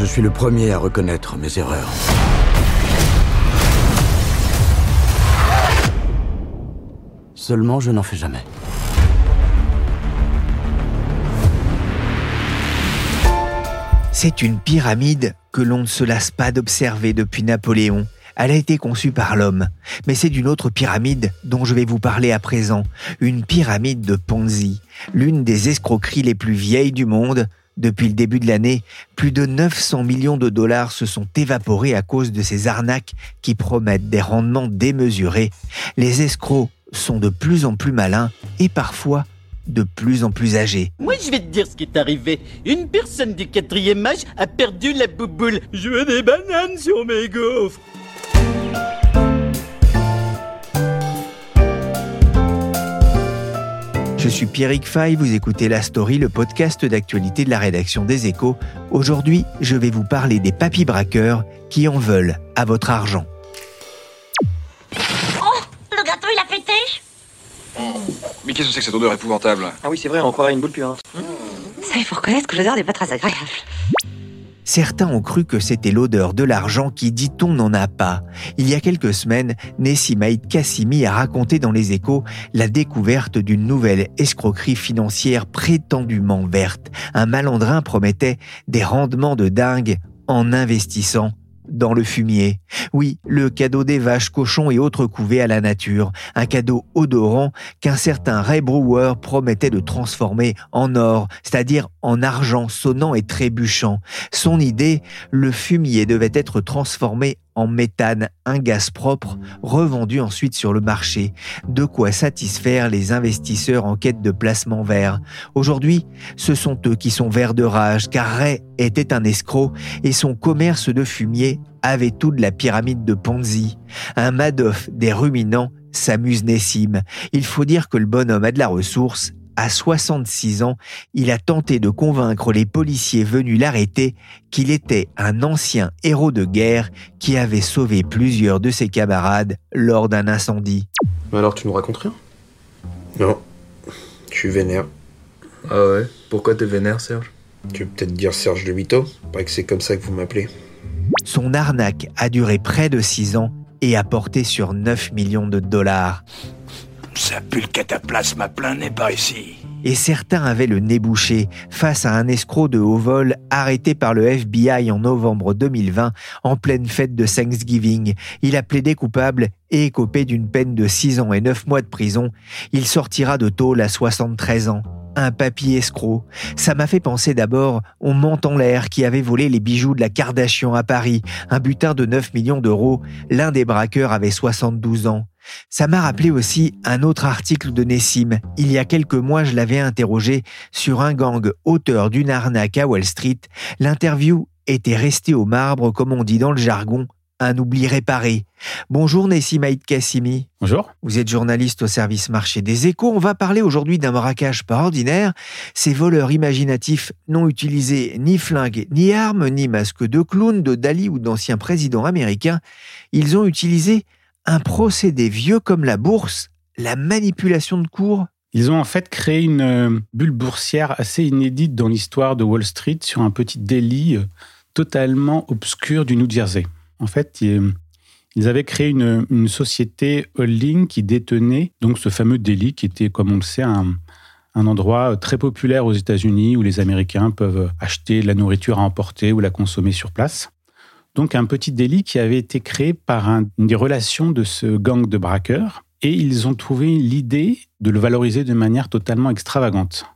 Je suis le premier à reconnaître mes erreurs. Seulement, je n'en fais jamais. C'est une pyramide que l'on ne se lasse pas d'observer depuis Napoléon. Elle a été conçue par l'homme, mais c'est d'une autre pyramide dont je vais vous parler à présent, une pyramide de Ponzi, l'une des escroqueries les plus vieilles du monde, depuis le début de l'année, plus de 900 millions de dollars se sont évaporés à cause de ces arnaques qui promettent des rendements démesurés. Les escrocs sont de plus en plus malins et parfois de plus en plus âgés. Moi, je vais te dire ce qui est arrivé. Une personne du quatrième âge a perdu la bouboule. Je veux des bananes sur mes gaufres. Suis Pierrick Fay, vous écoutez La Story, le podcast d'actualité de la rédaction des Échos. Aujourd'hui, je vais vous parler des papy braqueurs qui en veulent à votre argent. Oh, le gâteau il a pété Mais qu'est-ce que c'est que cette odeur épouvantable? Ah oui, c'est vrai, on croirait une boule puante. Ça, il faut reconnaître que l'odeur n'est pas très agréable. Certains ont cru que c'était l'odeur de l'argent qui, dit-on, n'en a pas. Il y a quelques semaines, Nessimaïd Kassimi a raconté dans les échos la découverte d'une nouvelle escroquerie financière prétendument verte. Un malandrin promettait des rendements de dingue en investissant dans le fumier. Oui, le cadeau des vaches, cochons et autres couvées à la nature. Un cadeau odorant qu'un certain Ray Brewer promettait de transformer en or, c'est-à-dire en argent sonnant et trébuchant. Son idée, le fumier devait être transformé en méthane, un gaz propre, revendu ensuite sur le marché, de quoi satisfaire les investisseurs en quête de placement vert. Aujourd'hui, ce sont eux qui sont verts de rage, car Ray était un escroc et son commerce de fumier avait tout de la pyramide de Ponzi. Un Madoff des ruminants s'amuse Nessim. Il faut dire que le bonhomme a de la ressource à 66 ans, il a tenté de convaincre les policiers venus l'arrêter qu'il était un ancien héros de guerre qui avait sauvé plusieurs de ses camarades lors d'un incendie. Alors tu nous racontes rien? Non, je suis vénère. Ah ouais? Pourquoi t'es vénère, Serge? Tu veux peut-être dire Serge de Mito Pas que c'est comme ça que vous m'appelez. Son arnaque a duré près de 6 ans et a porté sur 9 millions de dollars. Ça pue le cataplasme à plein nez par ici. Et certains avaient le nez bouché face à un escroc de haut vol arrêté par le FBI en novembre 2020 en pleine fête de Thanksgiving. Il a plaidé coupable et écopé d'une peine de 6 ans et 9 mois de prison. Il sortira de tôle à 73 ans un papier escroc. Ça m'a fait penser d'abord au en l'air qui avait volé les bijoux de la Kardashian à Paris, un butin de 9 millions d'euros. L'un des braqueurs avait 72 ans. Ça m'a rappelé aussi un autre article de Nessim. Il y a quelques mois, je l'avais interrogé sur un gang auteur d'une arnaque à Wall Street. L'interview était restée au marbre, comme on dit dans le jargon, un oubli réparé. Bonjour Nessim Haït Kassimi. Bonjour. Vous êtes journaliste au service marché des échos. On va parler aujourd'hui d'un braquage pas ordinaire. Ces voleurs imaginatifs n'ont utilisé ni flingue, ni armes, ni masque de clown, de Dali ou d'anciens présidents américains. Ils ont utilisé un procédé vieux comme la bourse, la manipulation de cours Ils ont en fait créé une euh, bulle boursière assez inédite dans l'histoire de Wall Street sur un petit délit euh, totalement obscur du New Jersey. En fait, ils avaient créé une, société holding qui détenait donc ce fameux délit qui était, comme on le sait, un, un endroit très populaire aux États-Unis où les Américains peuvent acheter de la nourriture à emporter ou la consommer sur place donc un petit délit qui avait été créé par une des relations de ce gang de braqueurs, et ils ont trouvé l'idée de le valoriser de manière totalement extravagante.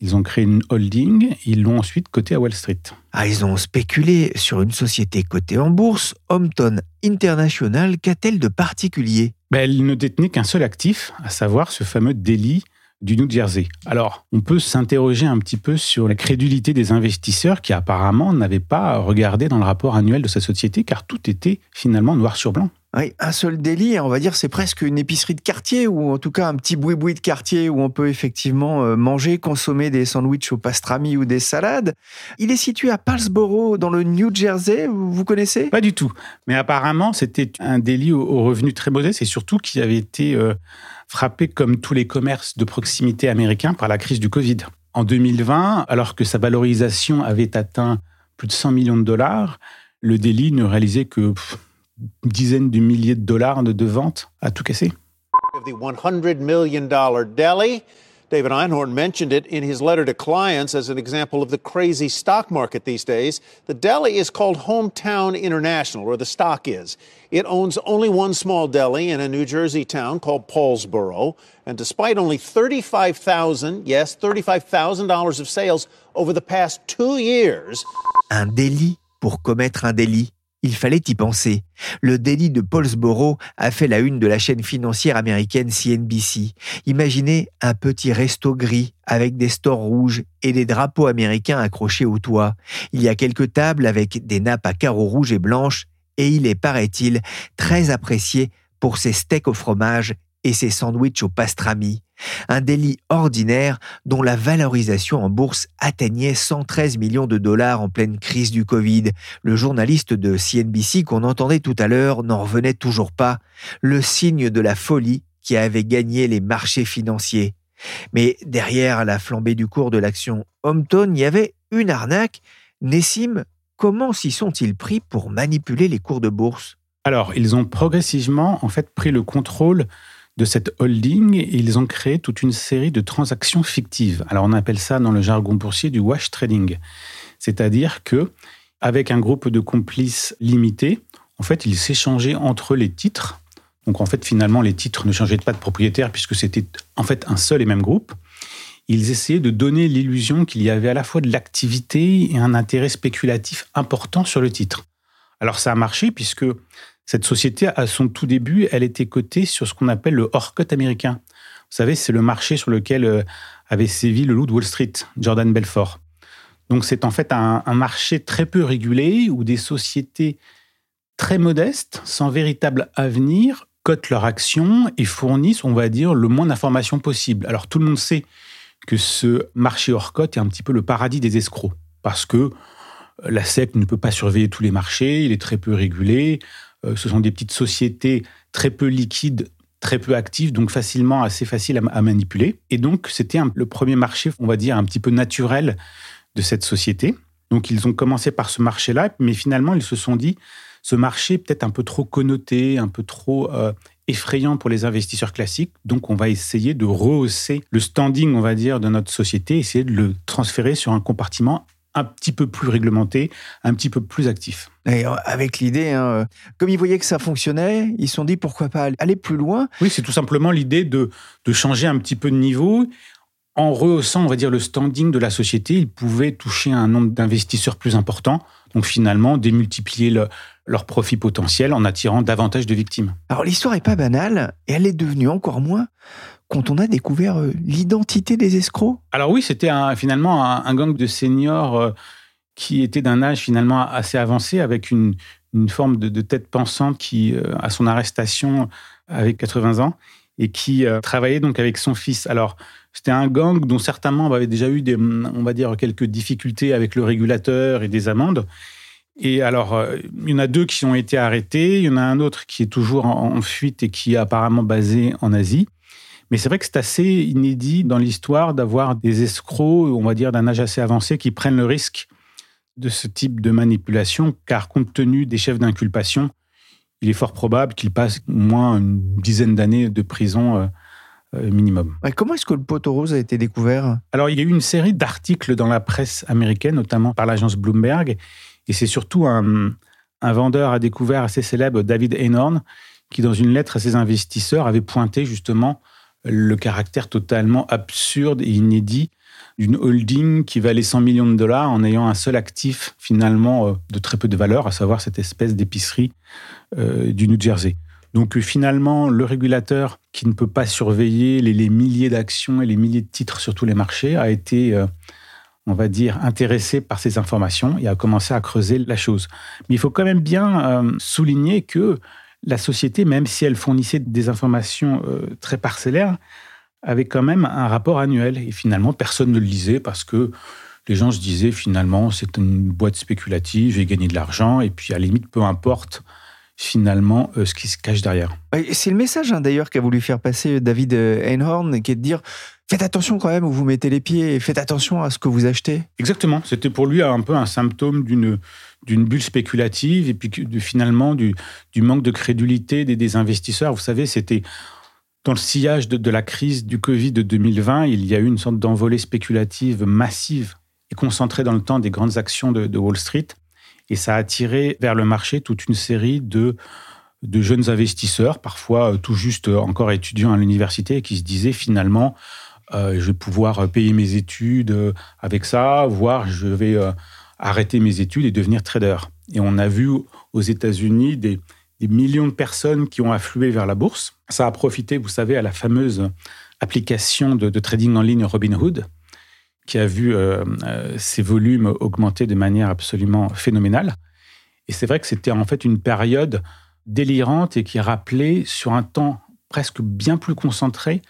Ils ont créé une holding, ils l'ont ensuite coté à Wall Street. Ah, ils ont spéculé sur une société cotée en bourse, Hampton International, qu'a-t-elle de particulier? Ben, Elle ne détenait qu'un seul actif, à savoir ce fameux délit du New Jersey. Alors, on peut s'interroger un petit peu sur la crédulité des investisseurs qui apparemment n'avaient pas regardé dans le rapport annuel de sa société car tout était finalement noir sur blanc. Oui, un seul délit, on va dire, c'est presque une épicerie de quartier, ou en tout cas un petit boui-boui de quartier où on peut effectivement euh, manger, consommer des sandwichs au pastrami ou des salades. Il est situé à Paulsboro, dans le New Jersey, vous connaissez? Pas du tout. Mais apparemment, c'était un délit aux revenus très modestes et surtout qui avait été euh, frappé comme tous les commerces de proximité américains par la crise du Covid. En 2020, alors que sa valorisation avait atteint plus de 100 millions de dollars, le délit ne réalisait que une dizaine de milliers de dollars de, ventes à tout casser. The 100 million dollar deli. David Einhorn mentioned it in his letter to clients as an example of the crazy stock market these days. The deli is called Hometown International, or the stock is. It owns only one small deli in a New Jersey town called Paulsboro. And despite only 35,000, yes, $35,000 of sales over the past two years. Un délit pour commettre un délit. Il fallait y penser. Le délit de Paulsboro a fait la une de la chaîne financière américaine CNBC. Imaginez un petit resto gris avec des stores rouges et des drapeaux américains accrochés au toit. Il y a quelques tables avec des nappes à carreaux rouges et blanches et il est, paraît-il, très apprécié pour ses steaks au fromage et ses sandwichs au pastrami un délit ordinaire dont la valorisation en bourse atteignait 113 millions de dollars en pleine crise du Covid. Le journaliste de CNBC qu'on entendait tout à l'heure n'en revenait toujours pas, le signe de la folie qui avait gagné les marchés financiers. Mais derrière la flambée du cours de l'action Hometown, il y avait une arnaque. Nessim, comment s'y sont-ils pris pour manipuler les cours de bourse? Alors, ils ont progressivement en fait pris le contrôle de cette holding ils ont créé toute une série de transactions fictives. Alors on appelle ça dans le jargon boursier du wash trading. C'est-à-dire que avec un groupe de complices limité, en fait, ils s'échangeaient entre les titres. Donc en fait, finalement, les titres ne changeaient pas de propriétaire puisque c'était en fait un seul et même groupe. Ils essayaient de donner l'illusion qu'il y avait à la fois de l'activité et un intérêt spéculatif important sur le titre. Alors ça a marché puisque cette société, à son tout début, elle était cotée sur ce qu'on appelle le hors-cut américain. Vous savez, c'est le marché sur lequel euh, avait sévi le loup de Wall Street, Jordan Belfort. Donc c'est en fait un, marché très peu régulé où des sociétés très modestes, sans véritable avenir, cotent leurs actions et fournissent, on va dire, le moins d'informations possible. Alors tout le monde sait que ce marché hors cote est un petit peu le paradis des escrocs parce que la SEC ne peut pas surveiller tous les marchés, il est très peu régulé. Euh, ce sont des petites sociétés très peu liquides, très peu actives, donc facilement assez faciles à, manipuler. Et donc, c'était le premier marché, on va dire, un petit peu naturel de cette société. Donc, ils ont commencé par ce marché-là, mais finalement, ils se sont dit, ce marché peut-être un peu trop connoté, un peu trop euh, effrayant pour les investisseurs classiques. Donc, on va essayer de rehausser le standing, on va dire, de notre société, essayer de le transférer sur un compartiment un petit peu plus réglementé, un petit peu plus actif. Et euh, avec l'idée, hein, euh, comme ils voyaient que ça fonctionnait, ils se sont dit pourquoi pas aller plus loin. Oui, c'est tout simplement l'idée de, de changer un petit peu de niveau. En rehaussant, on va dire, le standing de la société, ils pouvaient toucher un nombre d'investisseurs plus important. Donc finalement, démultiplier le, leur profit potentiel en attirant davantage de victimes. Alors l'histoire est pas banale et elle est devenue encore moins quand on a découvert euh, l'identité des escrocs Alors oui, c'était finalement un, gang de seniors euh, qui était d'un âge finalement assez avancé, avec une, forme de, tête pensante qui, euh, à son arrestation, avait 80 ans, et qui travaillait donc avec son fils. Alors, c'était un gang dont certains membres avaient déjà eu des, on va dire, quelques difficultés avec le régulateur et des amendes. Et alors, il y en a deux qui ont été arrêtés, il y en a un autre qui est toujours en fuite et qui est apparemment basé en Asie. Mais c'est vrai que c'est assez inédit dans l'histoire d'avoir des escrocs, on va dire d'un âge assez avancé, qui prennent le risque de ce type de manipulation, car compte tenu des chefs d'inculpation, il est fort probable qu'ils passent au moins une dizaine d'années de prison euh, euh, minimum. comment est-ce que le poteau rose a été découvert? Alors, il y a eu une série d'articles dans la presse américaine, notamment par l'agence Bloomberg, et c'est surtout un, un, vendeur à découvert assez célèbre, David Einhorn, qui, dans une lettre à ses investisseurs, avait pointé justement le caractère totalement absurde et inédit d'une holding qui valait 100 millions de dollars en ayant un seul actif finalement euh, de très peu de valeur, à savoir cette espèce d'épicerie euh, du New Jersey. Donc finalement, le régulateur qui ne peut pas surveiller les, milliers d'actions et les milliers de titres sur tous les marchés a été, euh, on va dire, intéressé par ces informations et a commencé à creuser la chose. Mais il faut quand même bien euh, souligner que la société, même si elle fournissait des informations euh, très parcellaires, avait quand même un rapport annuel. Et finalement, personne ne le lisait parce que les gens se disaient finalement, c'est une boîte spéculative, j'ai gagné de l'argent, et puis à la limite, peu importe finalement euh, ce qui se cache derrière. C'est le message hein, d'ailleurs qu'a voulu faire passer David euh, Einhorn, qui est de dire faites attention quand même où vous mettez les pieds et faites attention à ce que vous achetez. Exactement. C'était pour lui un peu un symptôme d'une d'une bulle spéculative et puis finalement du, du manque de crédulité des, des investisseurs. Vous savez, c'était dans le sillage de, la crise du Covid de 2020, il y a eu une sorte d'envolée spéculative massive et concentrée dans le temps des grandes actions de, Wall Street. Et ça a attiré vers le marché toute une série de, jeunes investisseurs, parfois tout juste encore étudiants à l'université, qui se disaient finalement, euh, je vais pouvoir payer mes études avec ça, voire je vais euh, arrêter mes études et devenir trader. Et on a vu aux États-Unis des, des, millions de personnes qui ont afflué vers la bourse. Ça a profité, vous savez, à la fameuse application de, de trading en ligne Robinhood, qui a vu euh, euh, ses volumes augmenter de manière absolument phénoménale. Et c'est vrai que c'était en fait une période délirante et qui rappelait sur un temps presque bien plus concentré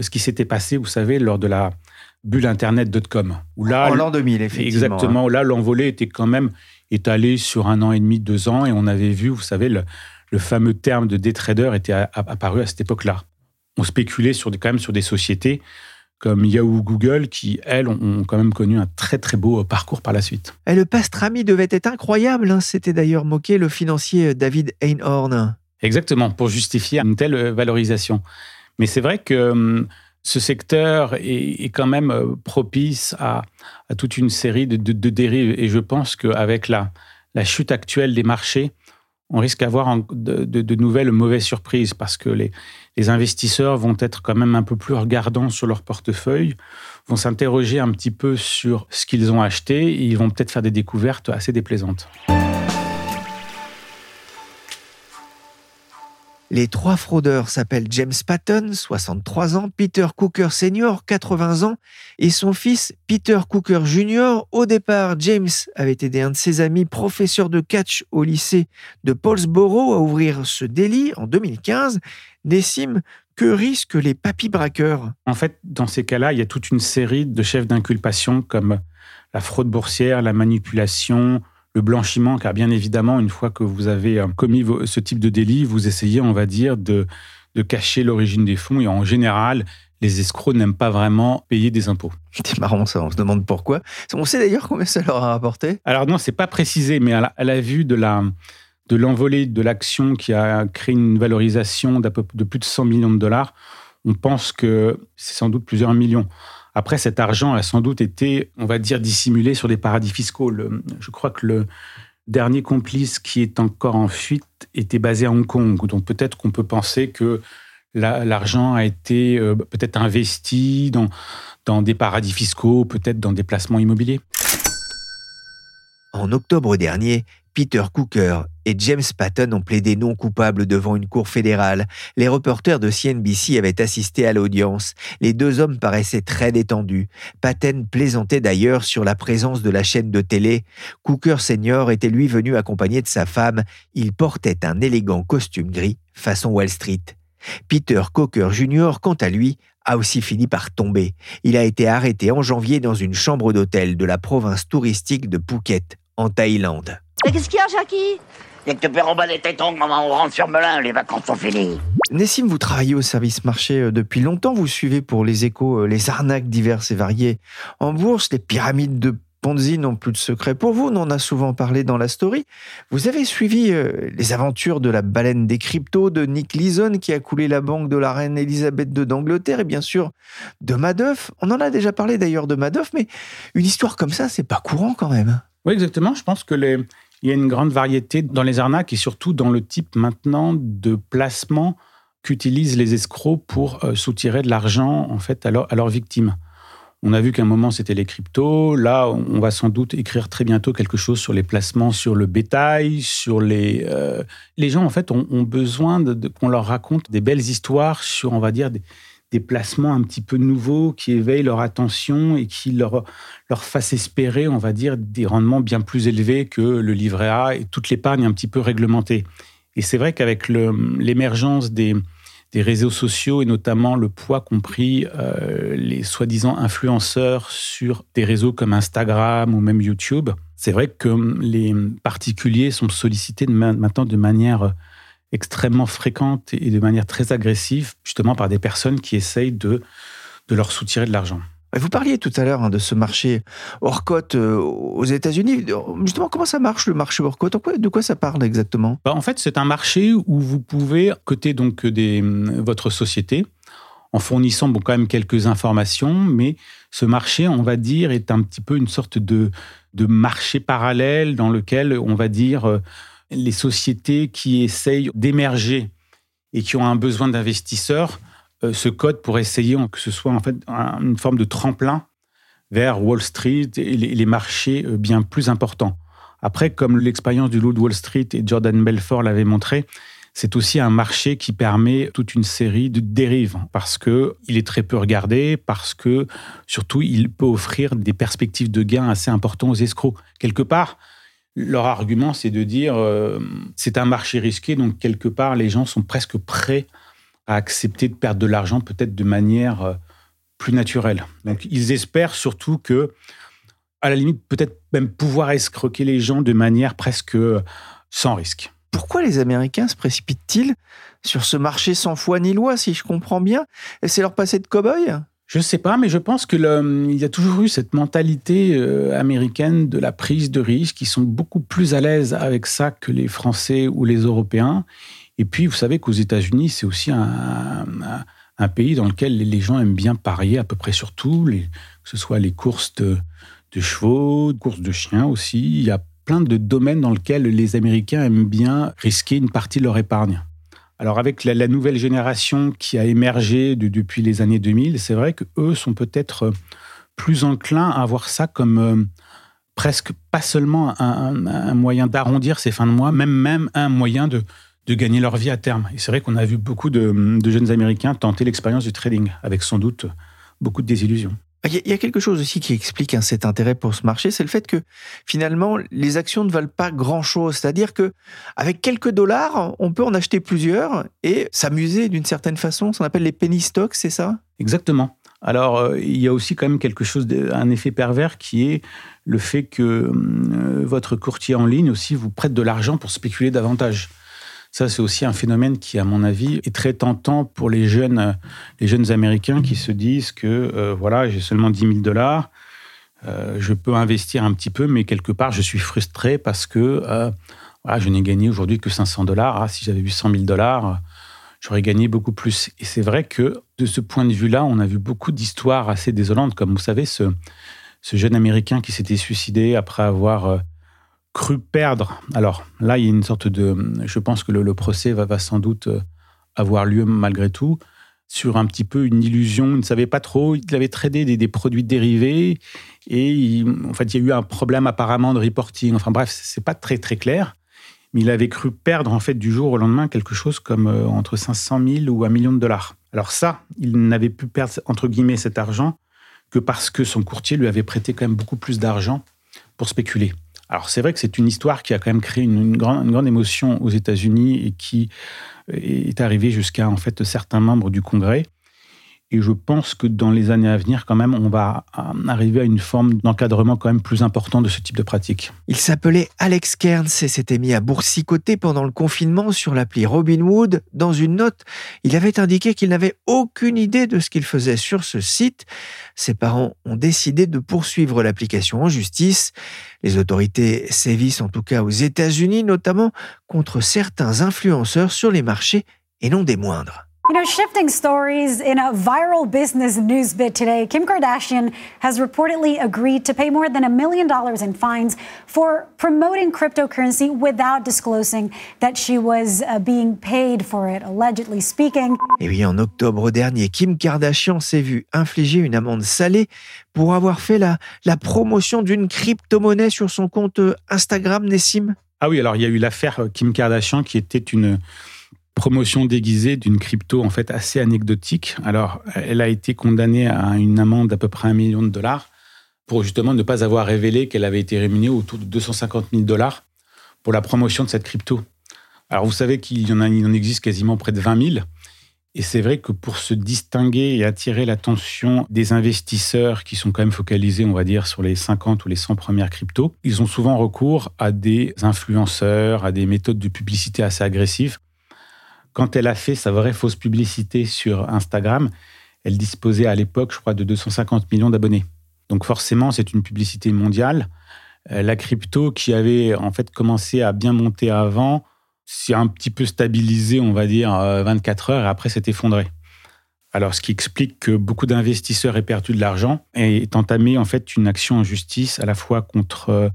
ce qui s'était passé, vous savez, lors de la bulle Internet.com. En l'an 2000, effectivement. Exactement. Hein. Là, l'envolée était quand même étalée sur un an et demi, deux ans, et on avait vu, vous savez, le, le fameux terme de day trader était apparu à cette époque-là. On spéculait sur des, quand même sur des sociétés comme Yahoo Google, qui, elles, ont quand même connu un très très beau parcours par la suite. Et le pastrami devait être incroyable, hein. c'était d'ailleurs moqué le financier David Einhorn. Exactement, pour justifier une telle valorisation. Mais c'est vrai que hum, ce secteur est, quand même euh, propice à, toute une série de, dérives. Et je pense qu'avec la, la chute actuelle des marchés, on risque d'avoir de, nouvelles mauvaises surprises parce que les, les, investisseurs vont être quand même un peu plus regardants sur leur portefeuille, vont s'interroger un petit peu sur ce qu'ils ont acheté et ils vont peut-être faire des découvertes assez déplaisantes. Les trois fraudeurs s'appellent James Patton, 63 ans, Peter Cooker Senior, 80 ans, et son fils Peter Cooker Jr. Au départ, James avait aidé un de ses amis, professeur de catch au lycée de Paulsboro, à ouvrir ce délit en 2015. Nessim, que risquent les papy braqueurs? En fait, dans ces cas-là, il y a toute une série de chefs d'inculpation comme la fraude boursière, la manipulation, le blanchiment, car bien évidemment, une fois que vous avez euh, commis ce type de délit, vous essayez, on va dire, de, de cacher l'origine des fonds. Et en général, les escrocs n'aiment pas vraiment payer des impôts. C'est marrant ça, on se demande pourquoi. On sait d'ailleurs combien ça leur a rapporté Alors non, c'est pas précisé, mais à la, vue de la de l'envolée de l'action qui a créé une valorisation de plus de 100 millions de dollars, on pense que c'est sans doute plusieurs millions. Après, cet argent a sans doute été, on va dire, dissimulé sur des paradis fiscaux. je crois que le dernier complice qui est encore en fuite était basé à Hong Kong. Donc peut-être qu'on peut penser que l'argent a été euh, peut-être investi dans, dans des paradis fiscaux, peut-être dans des placements immobiliers. En octobre dernier, Peter Cooker et James Patton ont plaidé non coupables devant une cour fédérale. Les reporters de CNBC avaient assisté à l'audience. Les deux hommes paraissaient très détendus. Patton plaisantait d'ailleurs sur la présence de la chaîne de télé. Cooker senior était lui venu accompagné de sa femme. Il portait un élégant costume gris, façon Wall Street. Peter Cooker Jr., quant à lui, a aussi fini par tomber. Il a été arrêté en janvier dans une chambre d'hôtel de la province touristique de Phuket, en Thaïlande. Mais qu'est-ce qu'il y a, Jackie? Y'a que te faire emballer tes tongs, maman, on rentre sur Melun, les vacances sont finies. Nessim, vous travaillez au service marché euh, depuis longtemps, vous suivez pour les échos euh, les arnaques diverses et variées en bourse, les pyramides de Ponzi n'ont plus de secret pour vous, on en a souvent parlé dans la story. Vous avez suivi euh, les aventures de la baleine des cryptos de Nick Leeson qui a coulé la banque de la reine Elisabeth II d'Angleterre et bien sûr de Madoff. On en a déjà parlé d'ailleurs de Madoff, mais une histoire comme ça, c'est pas courant quand même. Oui, exactement. Je pense que les, il y a une grande variété dans les arnaques et surtout dans le type maintenant de placement qu'utilisent les escrocs pour euh, soutirer de l'argent en fait à, leurs victimes. On a vu qu'à un moment, c'était les cryptos. Là, on va sans doute écrire très bientôt quelque chose sur les placements, sur le bétail, sur les... Euh, les gens, en fait, ont, besoin de, qu'on leur raconte des belles histoires sur, on va dire, des, des, placements un petit peu nouveaux qui éveillent leur attention et qui leur, leur fassent espérer, on va dire, des rendements bien plus élevés que le livret A et toute l'épargne un petit peu réglementée. Et c'est vrai qu'avec l'émergence des des réseaux sociaux et notamment le poids qu'ont pris euh, les soi-disant influenceurs sur des réseaux comme Instagram ou même YouTube. C'est vrai que les particuliers sont sollicités maintenant de manière extrêmement fréquente et de manière très agressive, justement par des personnes qui essayent de, de leur soutirer de l'argent. Vous parliez tout à l'heure hein, de ce marché hors cote euh, aux États-Unis. Justement, comment ça marche le marché hors cote De quoi ça parle exactement? Bah, En fait, c'est un marché où vous pouvez coter donc des, votre société en fournissant bon, quand même quelques informations, mais ce marché, on va dire, est un petit peu une sorte de, de marché parallèle dans lequel, on va dire, euh, les sociétés qui essayent d'émerger et qui ont un besoin d'investisseurs euh, ce code pour essayer que ce soit en fait une forme de tremplin vers Wall Street et les marchés euh, bien plus importants. Après, comme l'expérience du loup de Wall Street et Jordan Belfort l'avait montré, c'est aussi un marché qui permet toute une série de dérives parce que il est très peu regardé, parce que surtout il peut offrir des perspectives de gains assez importants aux escrocs. Quelque part, leur argument c'est de dire euh, c'est un marché risqué, donc quelque part les gens sont presque prêts à accepter de perdre de l'argent peut-être de manière euh, plus naturelle. Donc ils espèrent surtout que, à la limite, peut-être même pouvoir escroquer les gens de manière presque euh, sans risque. Pourquoi les Américains se précipitent-ils sur ce marché sans foi ni loi, si je comprends bien? C'est leur passé de cow-boy? Je ne sais pas, mais je pense qu'il y a toujours eu cette mentalité euh, américaine de la prise de risque, qui sont beaucoup plus à l'aise avec ça que les Français ou les Européens. Et puis, vous savez qu'aux États-Unis, c'est aussi un, pays dans lequel les gens aiment bien parier à peu près sur tout, que ce soit les courses de, de chevaux, courses de chiens aussi. Il y a plein de domaines dans lesquels les Américains aiment bien risquer une partie de leur épargne. Alors avec la, nouvelle génération qui a émergé depuis les années 2000, c'est vrai qu'eux sont peut-être plus enclins à voir ça comme euh, presque pas seulement un, un moyen d'arrondir ses fins de mois, même, même un moyen de, de gagner leur vie à terme. Et c'est vrai qu'on a vu beaucoup de, jeunes Américains tenter l'expérience du trading, avec sans doute beaucoup de désillusions. Il y a quelque chose aussi qui explique cet intérêt pour ce marché, c'est le fait que finalement les actions ne valent pas grand-chose. C'est-à-dire que avec quelques dollars, on peut en acheter plusieurs et s'amuser d'une certaine façon. Ça appelle les penny stocks, c'est ça? Exactement. Alors euh, il y a aussi quand même quelque chose, un effet pervers qui est le fait que euh, votre courtier en ligne aussi vous prête de l'argent pour spéculer davantage. Ça, c'est aussi un phénomène qui, à mon avis, est très tentant pour les jeunes, les jeunes Américains qui se disent que, euh, voilà, j'ai seulement 10 000 dollars, euh, je peux investir un petit peu, mais quelque part, je suis frustré parce que euh, je n'ai gagné aujourd'hui que 500 dollars. Ah, si j'avais eu 100 000 dollars, j'aurais gagné beaucoup plus. Et c'est vrai que, de ce point de vue-là, on a vu beaucoup d'histoires assez désolantes, comme vous savez, ce jeune Américain qui s'était suicidé après avoir cru perdre. Alors là, il y a une sorte de... Je pense que le, procès va, sans doute euh, avoir lieu malgré tout sur un petit peu une illusion. Il ne savait pas trop. Il avait tradé des, produits dérivés et en fait, il y a eu un problème apparemment de reporting. Enfin bref, c'est pas très très clair. Mais il avait cru perdre en fait du jour au lendemain quelque chose comme euh, entre 500 000 ou un million de dollars. Alors ça, il n'avait pu perdre entre guillemets cet argent que parce que son courtier lui avait prêté quand même beaucoup plus d'argent pour spéculer. Alors c'est vrai que c'est une histoire qui a quand même créé une, grande, émotion aux États-Unis et qui est arrivée jusqu'à en fait certains membres du Congrès. Et je pense que dans les années à venir, quand même, on va euh, arriver à une forme d'encadrement quand même plus important de ce type de pratique. Il s'appelait Alex Kearns et s'était mis à boursicoter pendant le confinement sur l'appli Robinwood. Dans une note, il avait indiqué qu'il n'avait aucune idée de ce qu'il faisait sur ce site. Ses parents ont décidé de poursuivre l'application en justice. Les autorités sévissent en tout cas aux États-Unis, notamment contre certains influenceurs sur les marchés et non des moindres. You know, shifting stories in a viral business news bit today, Kim Kardashian has reportedly agreed to pay more than a million dollars in fines for promoting cryptocurrency without disclosing that she was uh, being paid for it, allegedly speaking. Et oui, en octobre dernier, Kim Kardashian s'est vue infliger une amende salée pour avoir fait la, la promotion d'une crypto-monnaie sur son compte Instagram, Nessim. Ah oui, alors il y a eu l'affaire Kim Kardashian qui était une promotion déguisée d'une crypto en fait assez anecdotique. Alors, elle a été condamnée à une amende d'à peu près un million de dollars pour justement ne pas avoir révélé qu'elle avait été rémunérée autour de 250 000 dollars pour la promotion de cette crypto. Alors, vous savez qu'il y en, a, il en existe quasiment près de 20 000. Et c'est vrai que pour se distinguer et attirer l'attention des investisseurs qui sont quand même focalisés, on va dire, sur les 50 ou les 100 premières cryptos, ils ont souvent recours à des influenceurs, à des méthodes de publicité assez agressives quand elle a fait sa vraie fausse publicité sur Instagram, elle disposait à l'époque, je crois, de 250 millions d'abonnés. Donc forcément, c'est une publicité mondiale. Euh, la crypto qui avait en fait commencé à bien monter avant, s'est un petit peu stabilisé, on va dire, 24 heures et après s'est effondré. Alors, ce qui explique que beaucoup d'investisseurs aient perdu de l'argent et aient entamé en fait une action en justice à la fois contre euh,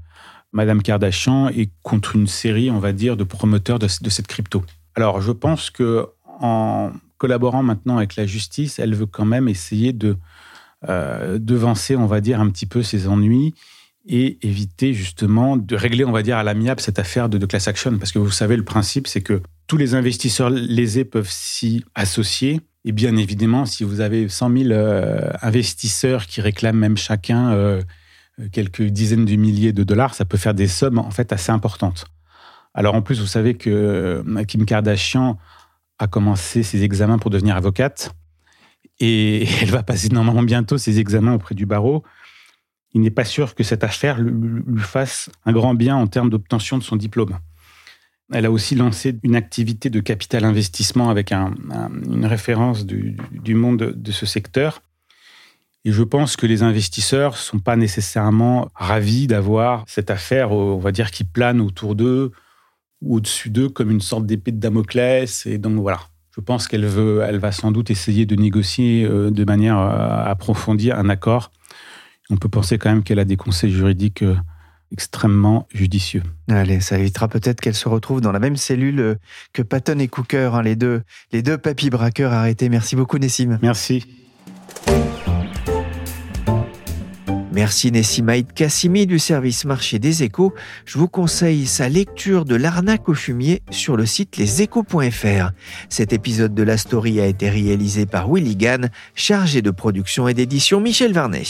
Madame Kardashian et contre une série, on va dire, de promoteurs de cette crypto. Alors, je pense que en collaborant maintenant avec la justice, elle veut quand même essayer de euh, devancer, on va dire, un petit peu ses ennuis et éviter justement de régler, on va dire, à l'amiable cette affaire de, class action. Parce que vous savez, le principe, c'est que tous les investisseurs lésés peuvent s'y associer. Et bien évidemment, si vous avez 100 000 euh, investisseurs qui réclament même chacun euh, quelques dizaines de milliers de dollars, ça peut faire des sommes en fait assez importantes. Alors en plus, vous savez que euh, Kim Kardashian a commencé ses examens pour devenir avocate et elle va passer normalement bientôt ses examens auprès du barreau. Il n'est pas sûr que cette affaire lui fasse un grand bien en termes d'obtention de son diplôme. Elle a aussi lancé une activité de capital investissement avec une référence du, du, monde de ce secteur. Et je pense que les investisseurs ne sont pas nécessairement ravis d'avoir cette affaire, on va dire, qui plane autour d'eux, au-dessus d'eux comme une sorte d'épée de Damoclès. Et donc voilà, je pense qu'elle veut, elle va sans doute essayer de négocier euh, de manière euh, approfondie un accord. On peut penser quand même qu'elle a des conseils juridiques euh, extrêmement judicieux. Allez, ça évitera peut-être qu'elle se retrouve dans la même cellule que Patton et Cooker, hein, les deux, les deux papy braqueurs arrêtés. Merci beaucoup, Nessim. Merci. Merci Nessimaïd Kassimi du service marché des échos. Je vous conseille sa lecture de l'arnaque au fumier sur le site leséchos.fr. Cet épisode de la story a été réalisé par Willy Gann, chargé de production et d'édition Michel Varnet.